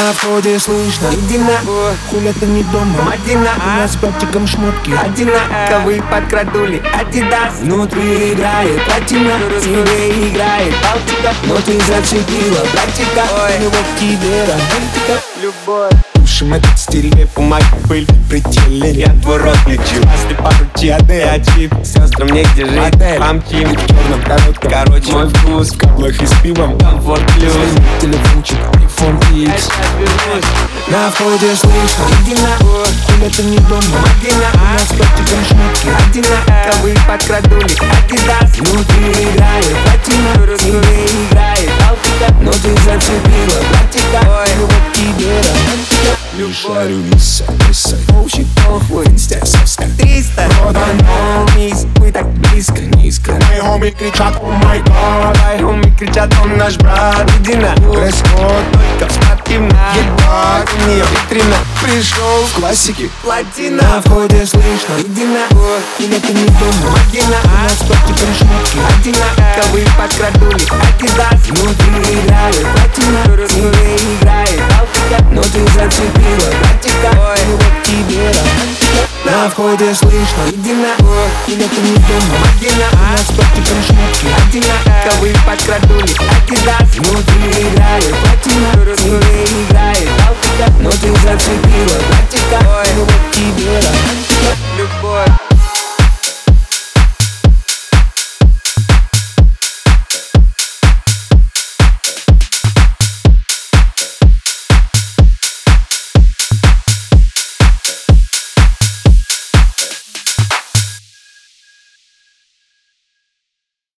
На входе слышно. Иди на Хуля ты не дома. Мадина У нас с братиком шмотки. Одинаковые подкрадули? Адидас. Внутри играет платина. Тебе играет Балтика. Но ты зацепила братика. У него в тебе романтика Любовь. Пушим этот стерео бумаги пыль. Пределе Я твой рот лечу Если пару чиаде Я чип Сестрам негде жить. Отель. Помчим В черном коротком Короче. Мой вкус в каблах и с пивом. Комфорт плюс. Звонит На входе слышно. Иди на Хуля ты не дома Мадина У нас с братиком шмотки Одинаковые подкрадули. Адидас Внутри играет платина Тебе играет. Балтика Но ты зацепила. Братика У него в тебе романтика. Любовь. Шарю виса, виса Вообще похуй Инстя соска 300 Проданомись Мы так близко, низко. Мои хоми кричат, о май гад Мои хоми кричат, он наш брат Иди на Дресс-код Только спортивно Нее витрина Пришел в классике. Платина На входе слышно. Иди на Или ты не дома Мадина У нас братиком шмотки Одинаковые подкрадули. Адидас Внутри играет платина Тебе играет Но ты зацепила братика У него в тебе На входе слышно. Иди на Или ты не дома. Мадина У нас братиком шмотки Одинаковые подкрадули. Адидас Внутри играет платина Тебе зацепила Практика, любовь. Тебе Любовь.